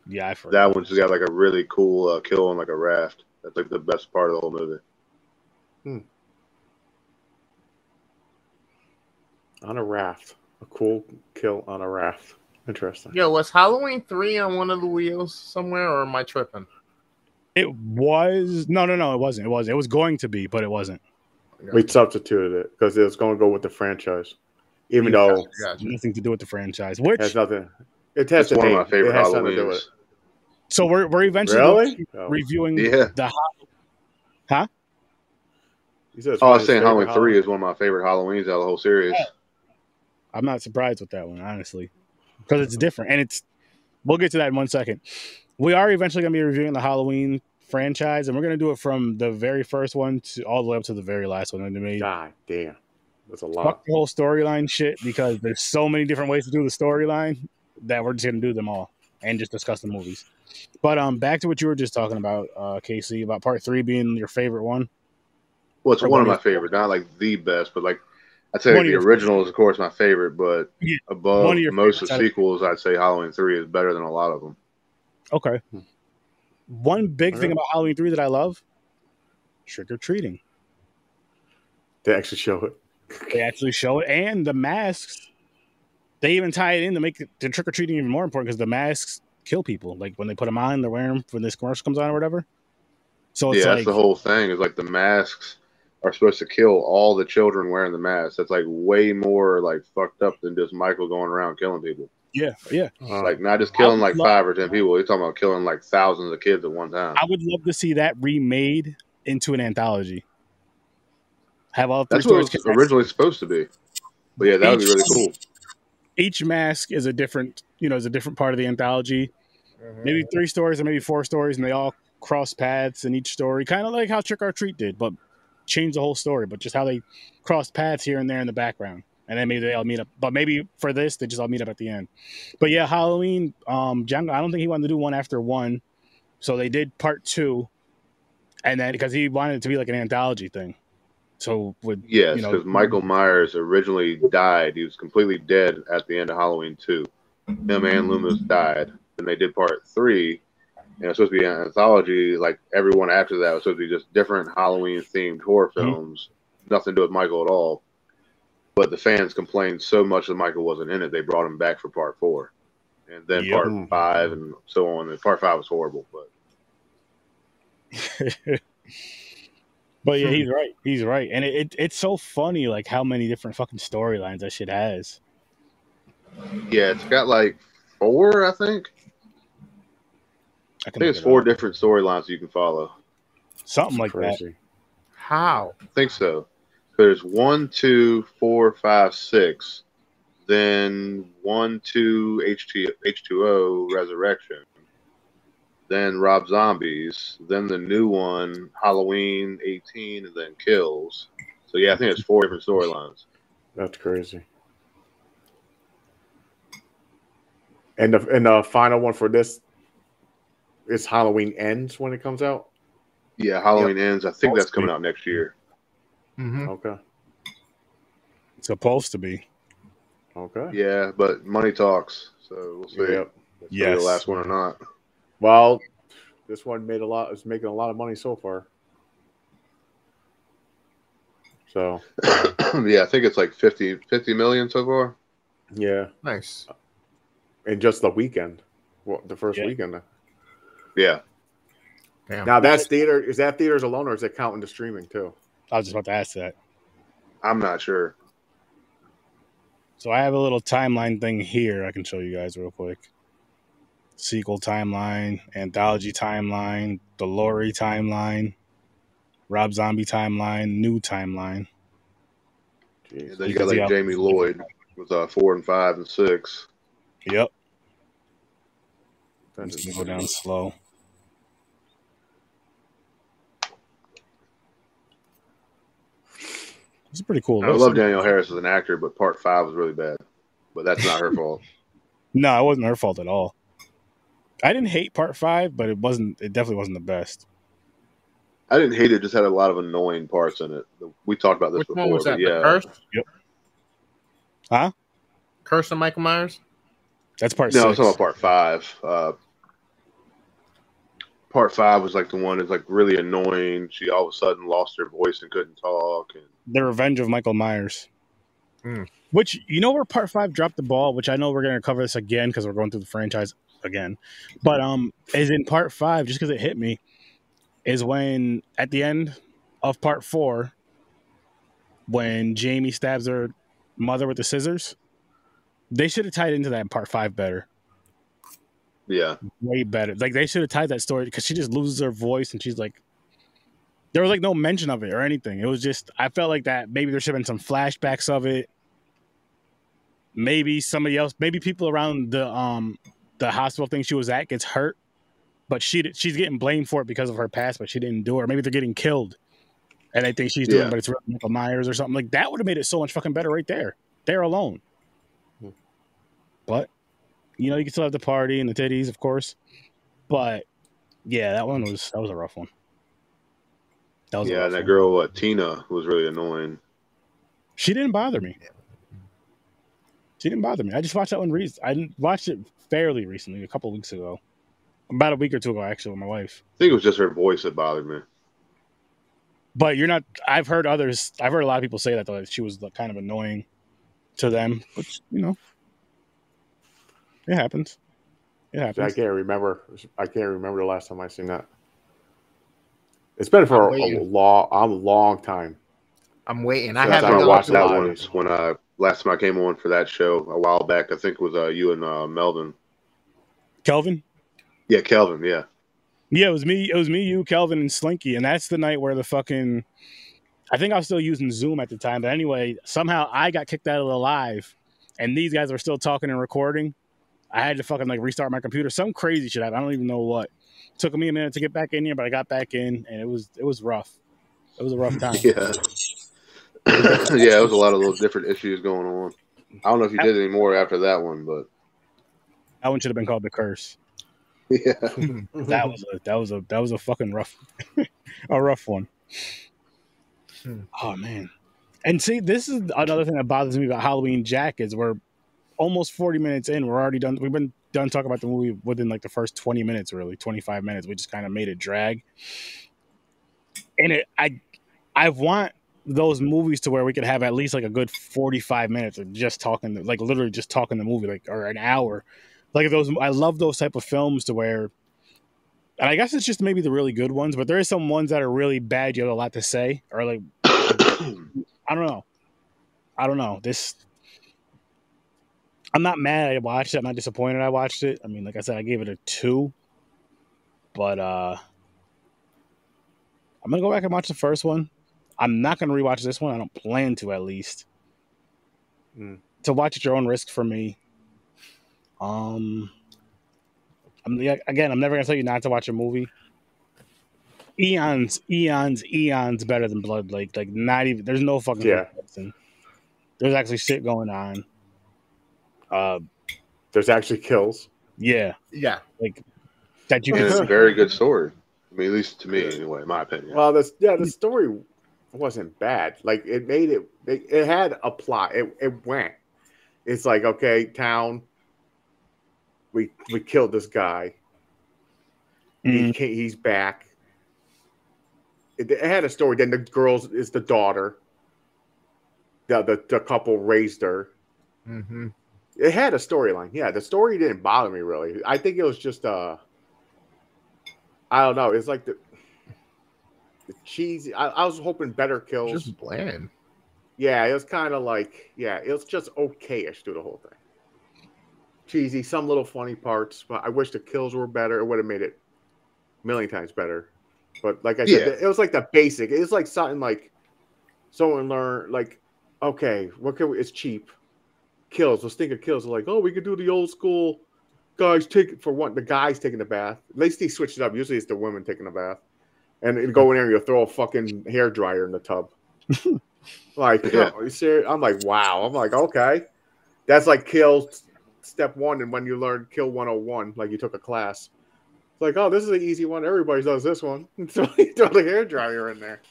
Yeah, I forgot. That one's got like a really cool uh, kill on like a raft. That's like the best part of the whole movie. On a raft. A cool kill on a raft. Interesting. Yo, was Halloween three on one of the wheels somewhere, or am I tripping? It was no, no, no. It wasn't. It was. It was going to be, but it wasn't. We substituted it because it was going to go with the franchise, even though Gotcha. Nothing to do with the franchise. Which it has nothing. It has It's to one of my favorite It has to do with Halloweens. so we're we're eventually Really? Oh. reviewing Yeah. the. You said it's Oh, I was saying favorite Halloween three is one of my favorite Halloweens out of the whole series. I'm not surprised with that one, honestly, because it's different and it's. We'll get to that in one second. We are eventually going to be reviewing the Halloween franchise, and we're going to do it from the very first one to all the way up to the very last one. And they made God damn, that's a lot. fuck the whole storyline shit because there's so many different ways to do the storyline that we're just gonna do them all and just discuss the movies. But um, back to what you were just talking about, uh, Casey, about part three being your favorite one. Well, it's Or one of my of your- favorite, not like the best, but like I'd say the your original is of course my favorite, but Yeah, above of most of the sequels, I'd say Halloween three is better than a lot of them. Okay. One big thing about Halloween three that I love: trick or treating. They actually show it. They actually show it, and the masks. They even tie it in to make the trick or treating even more important because the masks kill people. Like when they put them on, they're wearing them when this commercial comes on or whatever. So it's yeah, like that's the whole thing. Is like the masks are supposed to kill all the children wearing the masks. That's like way more like fucked up than just Michael going around killing people. Yeah, yeah. Like not just killing like love- five or ten people. You're talking about killing like thousands of kids at one time. I would love to see that remade into an anthology. Have all three That's what it was originally supposed to be. But yeah, that would be really cool. Each mask is a different, you know, is a different part of the anthology. Mhm. Maybe three stories or maybe four stories, and they all cross paths in each story, kind of like how Trick or Treat did, but change the whole story. But just how they cross paths here and there in the background. And then maybe they all meet up. But maybe for this, they just all meet up at the end. But yeah, Halloween. Um, Django. I don't think he wanted to do one after one, so they did part two, and then because he wanted it to be like an anthology thing. So with Yes, you know- because Michael Myers originally died. He was completely dead at the end of Halloween 2. Him and Loomis died. Then they did part three, and it's supposed to be an anthology. Like everyone after that was supposed to be just different Halloween themed horror Mhm. films. Nothing to do with Michael at all. But the fans complained so much that Michael wasn't in it, they brought him back for part four. And then Yep. part mm. five and so on. And part five was horrible, but But yeah, he's right. He's right, and it, it it's so funny like how many different fucking storylines that shit has. yeah, it's got like four, I think. I I think it's it four up. different storylines you can follow. something like that. How? I think so. There's one, two, four, five, six. Then one, two, H2, H2O Resurrection. Then Rob Zombies. Then the new one, Halloween 18, and then Kills. So yeah, I think it's four different storylines. That's crazy. And the and the final one for this is Halloween ends when it comes out. Yeah, Halloween ends. I think that's coming out next year. Mhm. Okay. It's supposed to be. Okay. Yeah, but money talks. So we'll see. Yep. If Yes. the last one or not. Well, this one made a lot. Is making a lot of money so far. So yeah, I think it's like 50, 50 million so far. yeah, Nice. in just the weekend, well, the first Yeah. weekend. Yeah. Damn. Now that's theater. Is that theaters alone, or is it counting the streaming too? I was just about to ask that. I'm not sure. So I have a little timeline thing here I can show you guys real quick. Sequel timeline, anthology timeline, the Laurie timeline, Rob Zombie timeline, new timeline. Jeez. then you got like yeah. Jamie Lloyd with uh, four and five and six. Yep. Just gonna go down slow. It's pretty cool. I love Danielle Harris as an actor, but part five was really bad. But that's not her fault. No, it wasn't her fault at all. I didn't hate part five, but it wasn't. It definitely wasn't the best. I didn't hate it; just had a lot of annoying parts in it. We talked about this Which before. one was that? yeah, The Curse? Huh? Curse of Michael Myers? That's part no, it's six. not part five. Uh, part five was like the one that's like really annoying. She all of a sudden lost her voice and couldn't talk. And The Revenge of Michael Myers. Hmm. Which you know where part five dropped the ball, which I know we're gonna cover this again because we're going through the franchise again. But um is in part five, just because it hit me, is when at the end of part four, when Jamie stabs her mother with the scissors, they should have tied into that in part five better. Yeah, Way better. Like they should have tied that story because she just loses her voice and she's like there was like no mention of it or anything. It was just I felt like that maybe there should have been some flashbacks of it. Maybe somebody else, maybe people around the um the hospital thing she was at gets hurt, but she she's getting blamed for it because of her past, but she didn't do it. Or maybe they're getting killed, and they think she's doing, it, Yeah. but it's really Michael Myers or something like that. Would have made it so much fucking better right there, there alone. Hmm. But you know, you can still have the party and the titties, of course. But yeah, that one was that was a rough one. That was yeah. that one. girl uh, Tina was really annoying. She didn't bother me. She didn't bother me. I just watched that one. Re- I watched it fairly recently, a couple weeks ago, about a week or two ago, actually, with my wife. I think it was just her voice that bothered me. But you're not. I've heard others. I've heard a lot of people say that though. That she was like, kind of annoying to them, which you know, it happens. It happens. I can't remember. I can't remember the last time I seen that. It's been for I'm a, long, a long time. I'm waiting. I So that's haven't I watched that one when I last time I came on for that show a while back. I think it was uh, you and uh, Melvin. Kelvin. Yeah, Kelvin. Yeah, Yeah, it was me. It was me, you, Kelvin, and Slinky, and that's the night where the fucking. I think I was still using Zoom at the time, but anyway, somehow I got kicked out of the live, and these guys were still talking and recording. I had to fucking like restart my computer. Some crazy shit. happened. I don't even know what. Took me a minute to get back in here, but I got back in, and it was it was rough. It was a rough time. yeah. yeah, it was a lot of those different issues going on. I don't know if you did any more after that one, but That one should have been called the curse. yeah, That was a that was a that was a fucking rough, a rough one. Hmm. Oh man, and see, this is another thing that bothers me about Halloween Jack is we're almost forty minutes in. We're already done. We've been done talking about the movie within like the first twenty minutes, really twenty five minutes. We just kind of made it drag, and it I I want those movies to where we could have at least like a good 45 minutes of just talking like literally just talking the movie like or an hour like those i love those type of films to where and i guess it's just maybe the really good ones but there is some ones that are really bad you have a lot to say or like i don't know i don't know this i'm not mad i watched it i'm not disappointed i watched it i mean like i said i gave it a two but uh i'm gonna go back and watch the first one i'm not gonna rewatch this one i don't plan to at least Mm. to watch at your own risk for me um I'm yeah, again. I'm never gonna tell you not to watch a movie. Eons, eons, eons better than Blood Lake. Like not even. There's no fucking Yeah. comparison. There's actually shit going on. Uh, There's actually kills. yeah, Yeah. like that you can. it's a very good story. I mean, at least to me, anyway, in my opinion. Well, this yeah, the story wasn't bad. Like it made it. It, it had a plot. It it went. It's like okay, town. We we killed this guy. He Mm, ca- he's back. It, it had a story. Then the girls is the daughter. The the, the couple raised her. Mm-hmm. It had a storyline. Yeah, the story didn't bother me really. I think it was just uh I don't know. It's like the the cheesy. I, I was hoping better kills. Just bland. Yeah, it was kind of like yeah, it was just okayish through the whole thing. Cheesy, some little funny parts, but I wish the kills were better. It would have made it a million times better. But like I said, Yeah. it was like the basic. It's like something like someone learned like, okay, what can we? It's cheap. Kills. Let's think of kills. Are like, oh, we could do the old school guys take for one. The guys taking a bath. At least they switched it up. Usually it's the women taking a bath, and go in there and you throw a fucking hair dryer in the tub. like, Yeah. oh, you serious? I'm like, wow. I'm like, okay, that's like kill step one, and when you learn kill 101, like you took a class. It's like, oh, this is an easy one. Everybody does this one. So you throw the hair dryer in there.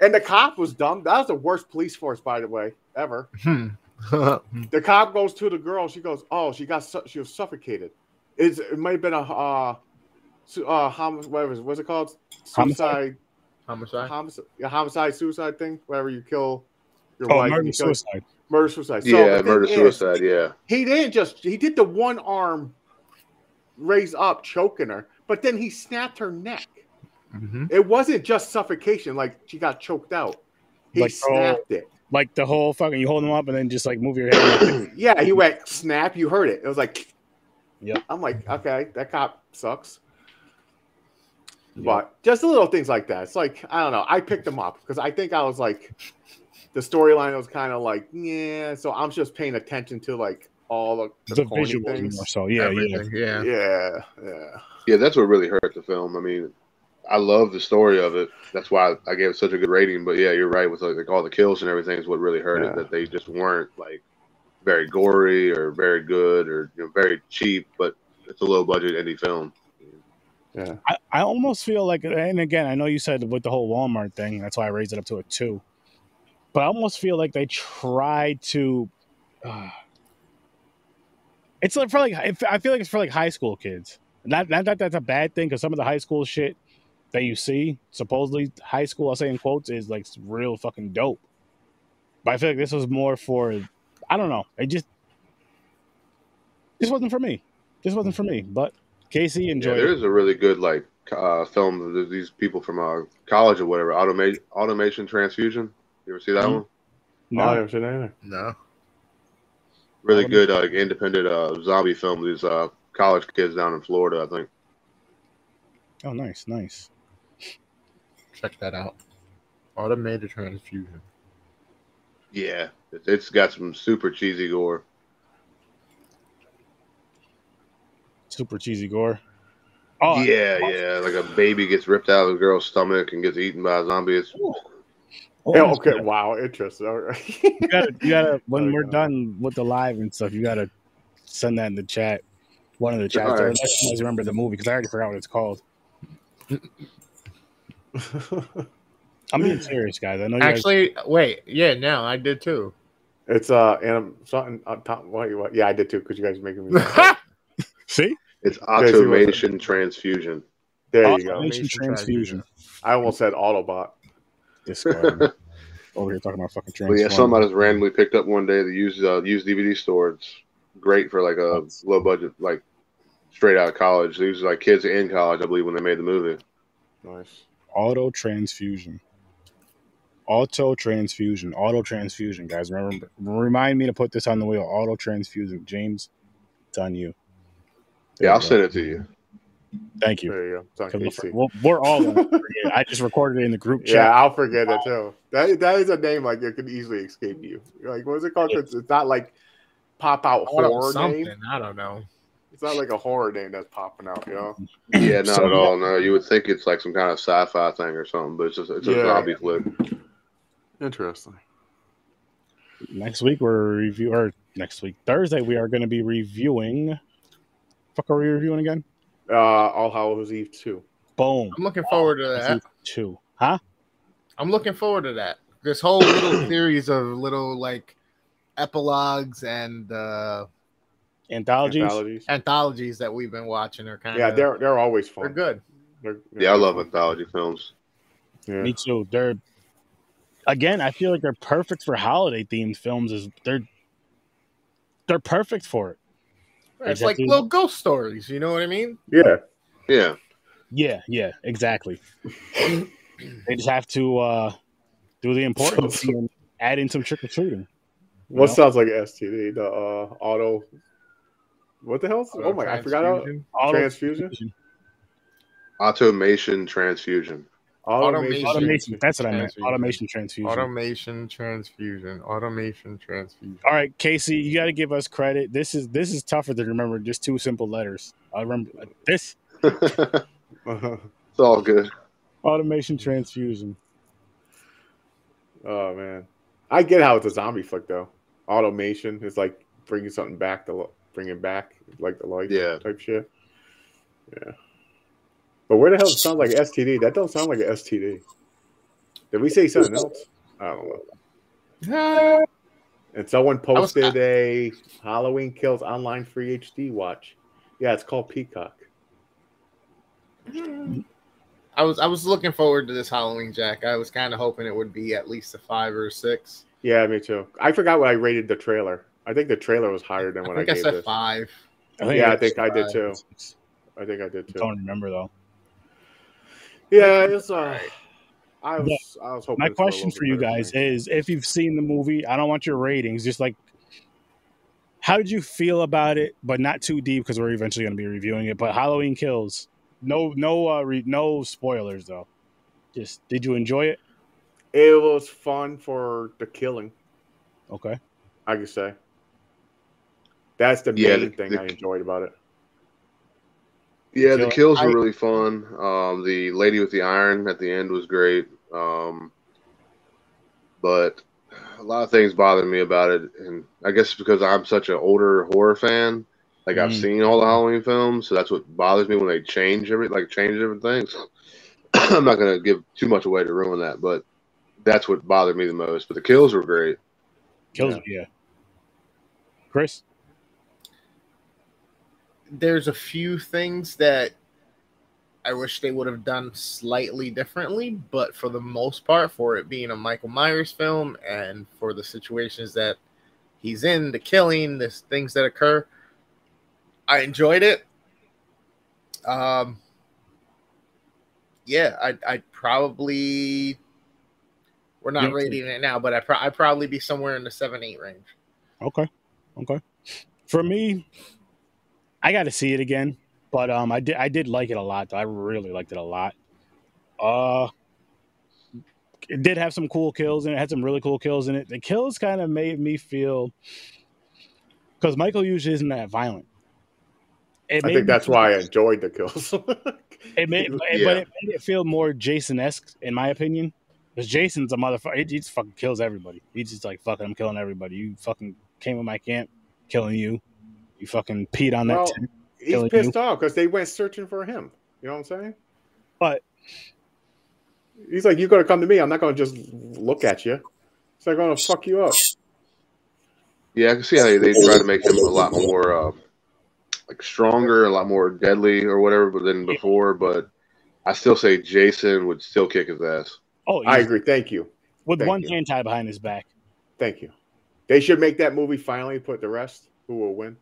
And the cop was dumb. That was the worst police force, by the way, ever. Hmm. The cop goes to the girl. She goes, "Oh, she got su- she was suffocated. It's, it might have been a uh, su- uh, hom- whatever it is. what's it called? Homicide? Suicide, Homicide. homicide, yeah, homicide, suicide thing. Wherever you kill your Oh, wife, murder you kill- suicide. murder suicide. So yeah, the thing murder is, suicide. Yeah, He didn't just he did the one arm raise up, choking her, but then he snapped her neck. Mm-hmm. It wasn't just suffocation, like she got choked out. He Like, oh. snapped it. Like the whole fucking. You hold them up and then just like move your head. yeah, he went snap. You heard it. It was like, yeah. I'm like, mm-hmm. okay, that cop sucks. Yeah. But just little things like that. It's like I don't know. I picked them up because I think I was like, the storyline was kind of like, yeah. So I'm just paying attention to like all the, the, the visuals things. more so. Yeah, yeah. Everything, yeah. Yeah, yeah. yeah, that's what really hurt the film. I mean, I love the story of it. That's why I gave it such a good rating. But yeah, you're right with like, like all the kills and everything is what really hurt Yeah. it. That they just weren't like very gory or very good or you know very cheap. But it's a low budget indie film. Yeah. I, I almost feel like, and again, I know you said with the whole Walmart thing, that's why I raised it up to a two. But I almost feel like they tried to. Uh, it's like for like I feel like it's for like high school kids. Not not that that's a bad thing because some of the high school shit that you see, supposedly high school, I'll say in quotes, is like real fucking dope. But I feel like this was more for, I don't know, it just, this wasn't for me. This wasn't for me. But Casey Yeah, enjoyed there it. is a really good like uh, film of these people from uh, college or whatever. Automation Automation Transfusion. You ever see that Mhm. one? No, I haven't seen that either. No. Really good uh, like, independent uh, zombie film. These uh, college kids down in Florida, I think. oh, nice, nice. Check that out. Automated transfusion. Yeah, it's, it's got some super cheesy gore. Super cheesy gore. Oh, yeah, yeah, like a baby gets ripped out of a girl's stomach and gets eaten by a zombie. It's oh, Yeah, okay, wow, interesting. All right. You gotta, you gotta when Oh, we're God. done with the live and stuff, you gotta send that in the chat. One of the chats. All right. I always remember the movie because I already forgot what it's called. I'm being serious, guys. I know you guys. Actually, wait, yeah, no, I did too. it's uh, and something on top. What, what? Yeah, I did too because you guys are making me. See, It's see what it- automation transfusion. there you go. automation transfusion. I almost said Autobot. This guy over here talking about fucking But yeah, transformers. something I just randomly picked up one day. The used uh, used DVD store. It's great for like a low budget, like straight out of college. These are like kids in college, I believe, when they made the movie. Nice. Auto transfusion. Auto transfusion. Auto transfusion, guys. Remember, remind me to put this on the wheel. Auto transfusion. James, it's on you. There Yeah, I'll you go. send it to you. Thank you. There you go. It's on 'Cause We're, we're all. I just recorded it in the group chat. Yeah, chat. I'll forget it too. That that is a name like it could easily escape you. Like what is it called? It's, it's not like pop out Auto horror something. name. I don't know. It's not like a horror name that's popping out. You know. Yeah, not So- at all. No, you would think it's like some kind of sci-fi thing or something, but it's just it's a Yeah. zombie flick. Interesting. Next week we're review or next week Thursday we are going to be reviewing. Fuck, are we reviewing again? Uh, All Hallows Eve two. Boom. I'm looking forward to that. Two. Huh? I'm looking forward to that. This whole little series of little like epilogues and uh Anthologies. Anthologies. anthologies that we've been watching are kind of Yeah, they're they're always fun. they're good. They're- Yeah, I love fun. anthology films. Yeah. Me too. They're again. I feel like they're perfect for holiday themed films. Is they're they're perfect for it. It's like little ghost stories. You know what I mean? yeah. Yeah, Yeah, yeah, exactly. they just have to uh do the important So- thing and add in some trick or treating. What know? sounds like STD? The uh, auto. What the hell? Oh, oh my! I forgot. How, Transfusion. transfusion. automation transfusion. Automation. Automation. That's what I meant. Automation transfusion. Automation transfusion. Automation transfusion. All right, Casey, you got to give us credit. This is this is tougher to remember. Just two simple letters. I remember this it's all good. automation transfusion. oh man, I get how it's a zombie flick though. Automation is like bringing something back to li- bring it back like the like Yeah. type shit. Yeah. But where the hell it sounds like STD? That don't sound like an STD. Did we say something else? I don't know. And someone was- posted a Halloween Kills online free HD watch. Yeah, it's called Peacock. I was I was looking forward to this Halloween Jack. I was kind of hoping it would be at least a five or a six. Yeah, me too. I forgot what I rated the trailer. I think the trailer was higher than I what I, think I, gave said this. five. Yeah, I it's think I did too. I think I did too. Don't remember though. Yeah, it's uh, I was Yeah. I was hoping. My question for you guys than is: If you've seen the movie, I don't want your ratings. Just like, how did you feel about it? But not too deep because we're eventually going to be reviewing it. But Halloween Kills, no, no, uh, re- no spoilers though. Just did you enjoy it? It was fun for the killing. Okay. I could say. That's the Yeah, main the- thing the- I enjoyed about it. Yeah, the Kill- kills were really fun. Um, the lady with the iron at the end was great. Um, but a lot of things bothered me about it, and I guess because I'm such an older horror fan, like I've Mm. seen all the Halloween films, so that's what bothers me when they change every like change different things. I'm not gonna give too much away to ruin that, but that's what bothered me the most. But the kills were great. Kills, yeah. Chris, There's a few things that I wish they would have done slightly differently, but for the most part, for it being a Michael Myers film and for the situations that he's in, the killing, the things that occur, I enjoyed it. Um, yeah, I I probably we're not rating it now, but I pro- I'd probably be somewhere in the seven eight range. okay, okay. For me, I got to see it again, but um, I did, I did like it a lot. Though. I really liked it a lot. Uh, it did have some cool kills and it had some really cool kills in it. The kills kind of made me feel because Michael usually isn't that violent. It I think that's why I enjoyed the kills. It made, but it made it feel more Jason esque, in my opinion. Because Jason's a motherfucker. He, he just fucking kills everybody. He's just like, fucking, I'm killing everybody. You fucking came in my camp, killing you. You fucking peed on that tent. He's pissed you. off because they went searching for him. You know what I'm saying? But He's like, "You got to come to me. I'm not going to just look at you. It's like going to fuck you up." Yeah, I can see how they, they try to make him a lot more uh, like stronger, a lot more deadly or whatever than before. But I still say Jason would still kick his ass. oh, I agree. Thank you. with thank one you. hand tied behind his back. Thank you. They should make that movie finally put the rest who will win,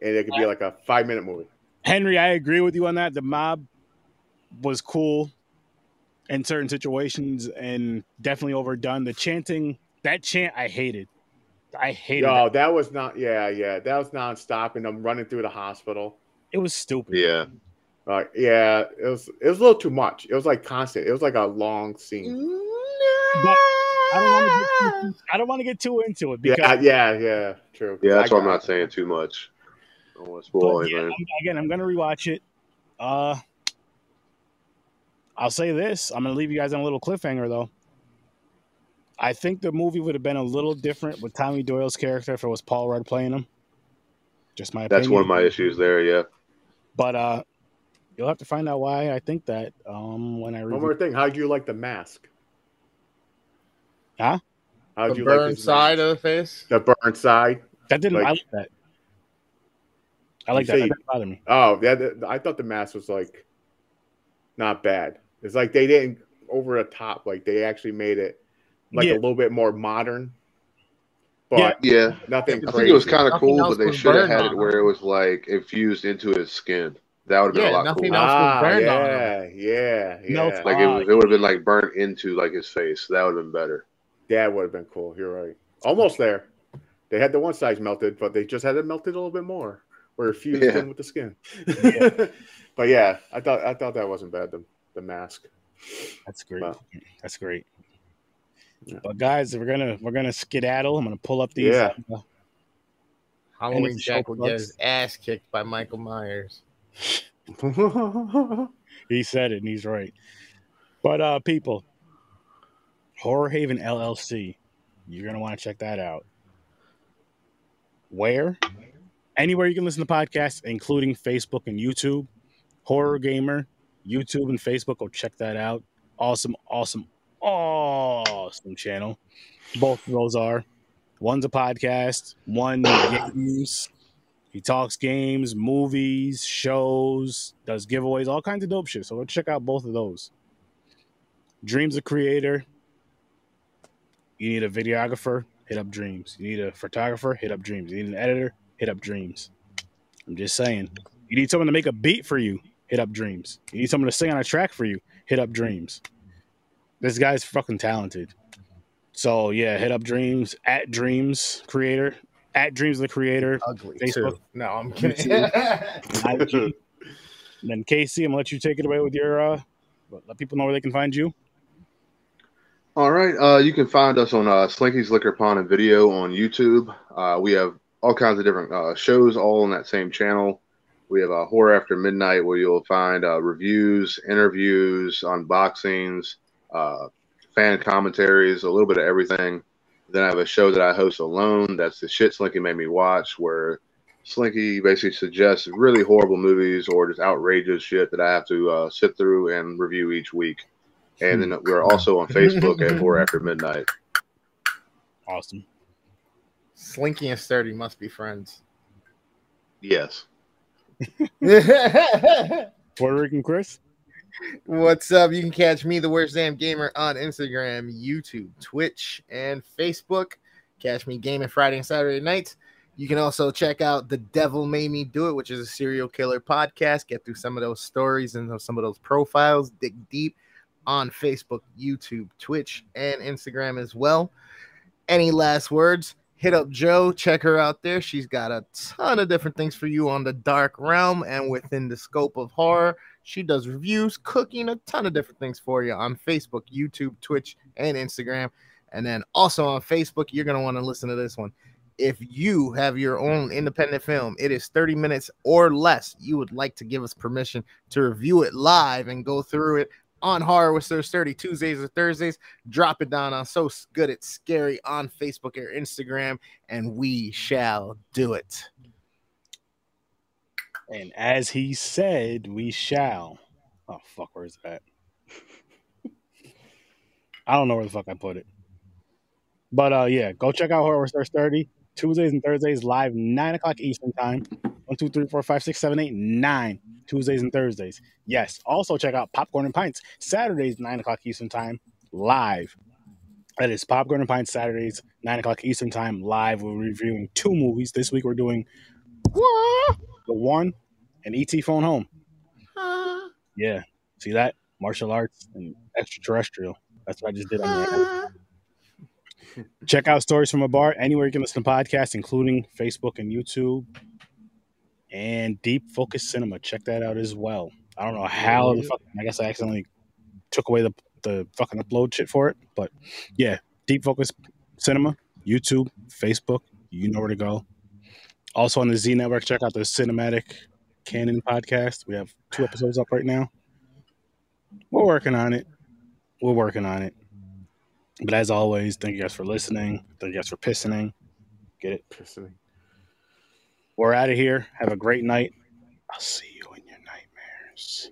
and it could be like a five minute movie. Henry, I agree with you on that. The mob was cool in certain situations and definitely overdone. The chanting, that chant, I hated. I hated No, it. that was not. Yeah, yeah, that was nonstop, and I'm running through the hospital. It was stupid. Yeah, Uh, yeah, it was. It was a little too much. It was like constant. It was like a long scene. But I don't want to get too, I don't want to get too into it because Yeah, yeah, yeah. True. yeah. That's I why I'm not it. saying too much. I don't want to spoil But yeah, anything. I'm- again, I'm gonna rewatch it. Uh, I'll say this: I'm gonna leave you guys on a little cliffhanger, though. I think the movie would have been a little different with Tommy Doyle's character if it was Paul Rudd playing him. Just my opinion. That's one of my issues there. Yeah, But uh, you'll have to find out why I think that um when I One more thing. how do you like the mask? Huh? How'd The you burn like side mask? of the face. the burn side? That didn't. I like- like that. I like You that. say- That bother me. Oh, yeah. the- I thought the mask was like not bad. It's like they didn't over the top. Like they actually made it like Yeah. a little bit more modern, but Yeah. yeah. nothing I crazy. think it was kind of cool, but they should have had it where it was like infused into his skin. That would have been Yeah, a lot nothing cooler. else. was ah, burned on yeah, yeah, yeah. No, Like it, it would have been like burnt into like his face. That would have been better. that would have been cool. You're right. Almost there. They had the one size melted, but they just had it melted a little bit more, or fused Yeah. in with the skin. Yeah. but yeah, I thought I thought that wasn't bad. The the mask. That's great. Wow. That's great. Yeah. But guys, we're gonna we're gonna skedaddle. I'm gonna pull up these. Yeah. uh, Halloween Any Jack will show get his ass kicked by Michael Myers. he said it, and he's right. But uh, people, Horror Haven LLC, you're gonna want to check that out. Where? Anywhere you can listen to podcasts, including Facebook and YouTube. Horror Gamer, YouTube and Facebook. Go check that out. Awesome, awesome, awesome channel. Both of those are. One's a podcast. One games. He talks games, movies, shows, does giveaways, all kinds of dope shit. So go check out both of those. Dreams a creator. You need a videographer, hit up Dreams. You need a photographer, hit up Dreams. You need an editor, hit up Dreams. I'm just saying. You need someone to make a beat for you, hit up Dreams. You need someone to sing on a track for you, hit up Dreams. This guy's fucking talented. So yeah, hit up Dreams at Dreams Creator at Dreams the Creator. Ugly Facebook. too. No, I'm kidding. IG. And then Casey, I'm gonna let you take it away with your uh let people know where they can find you. All right. Uh, you can find us on uh, Slinky's Liquor Pond and Video on YouTube. Uh, we have all kinds of different uh, shows all on that same channel. We have a Horror After Midnight where you'll find uh, reviews, interviews, unboxings, uh, fan commentaries, a little bit of everything. Then I have a show that I host alone. That's the shit Slinky made me watch, where Slinky basically suggests really horrible movies or just outrageous shit that I have to uh, sit through and review each week. And then we're also on Facebook at Horror After Midnight. Awesome. Slinky and Sturdy must be friends. Yes. Puerto Rican Chris. What's up? You can catch me, the worst damn gamer, on Instagram, YouTube, Twitch, and Facebook. Catch me gaming Friday and Saturday nights. You can also check out The Devil Made Me Do It, which is a serial killer podcast. Get through some of those stories and some of those profiles. Dig deep on Facebook, YouTube, Twitch, and Instagram as well. Any last words? Hit up Joe. Check her out there. She's got a ton of different things for you on the dark realm and within the scope of horror. She does reviews, cooking, a ton of different things for you on Facebook, YouTube, Twitch, and Instagram. And then also on Facebook, you're going to want to listen to this one. If you have your own independent film, it is 30 minutes or less. You would like to give us permission to review it live and go through it on Horror with Sir Sturdy Tuesdays or Thursdays. Drop it down on So Good It's Scary on Facebook or Instagram, and we shall do it. And as he said, we shall. Oh fuck, where's that? I don't know where the fuck I put it. But uh yeah, go check out Horror Stars 30. Tuesdays and Thursdays live nine o'clock Eastern time. One, two, three, four, five, six, seven, eight, nine. Tuesdays and Thursdays. Yes. Also check out Popcorn and Pints Saturdays, nine o'clock Eastern time, live. That is Popcorn and Pints Saturdays, nine o'clock Eastern time, live. We're reviewing two movies. This week we're doing the one and ET Phone Home. Yeah. See that? Martial arts and extraterrestrial. That's what I just did on the Check out Stories from a Bar anywhere you can listen to podcasts, including Facebook and YouTube. And Deep Focus Cinema. Check that out as well. I don't know how the fuck, I guess I accidentally took away the, the fucking upload shit for it. But yeah, Deep Focus Cinema, YouTube, Facebook. You know where to go. Also on the Z Network, check out the Cinematic Canon podcast. We have two episodes up right now. We're working on it. We're working on it. But as always, thank you guys for listening. Thank you guys for pissing. Get it? Pissing. We're out of here. Have a great night. I'll see you in your nightmares.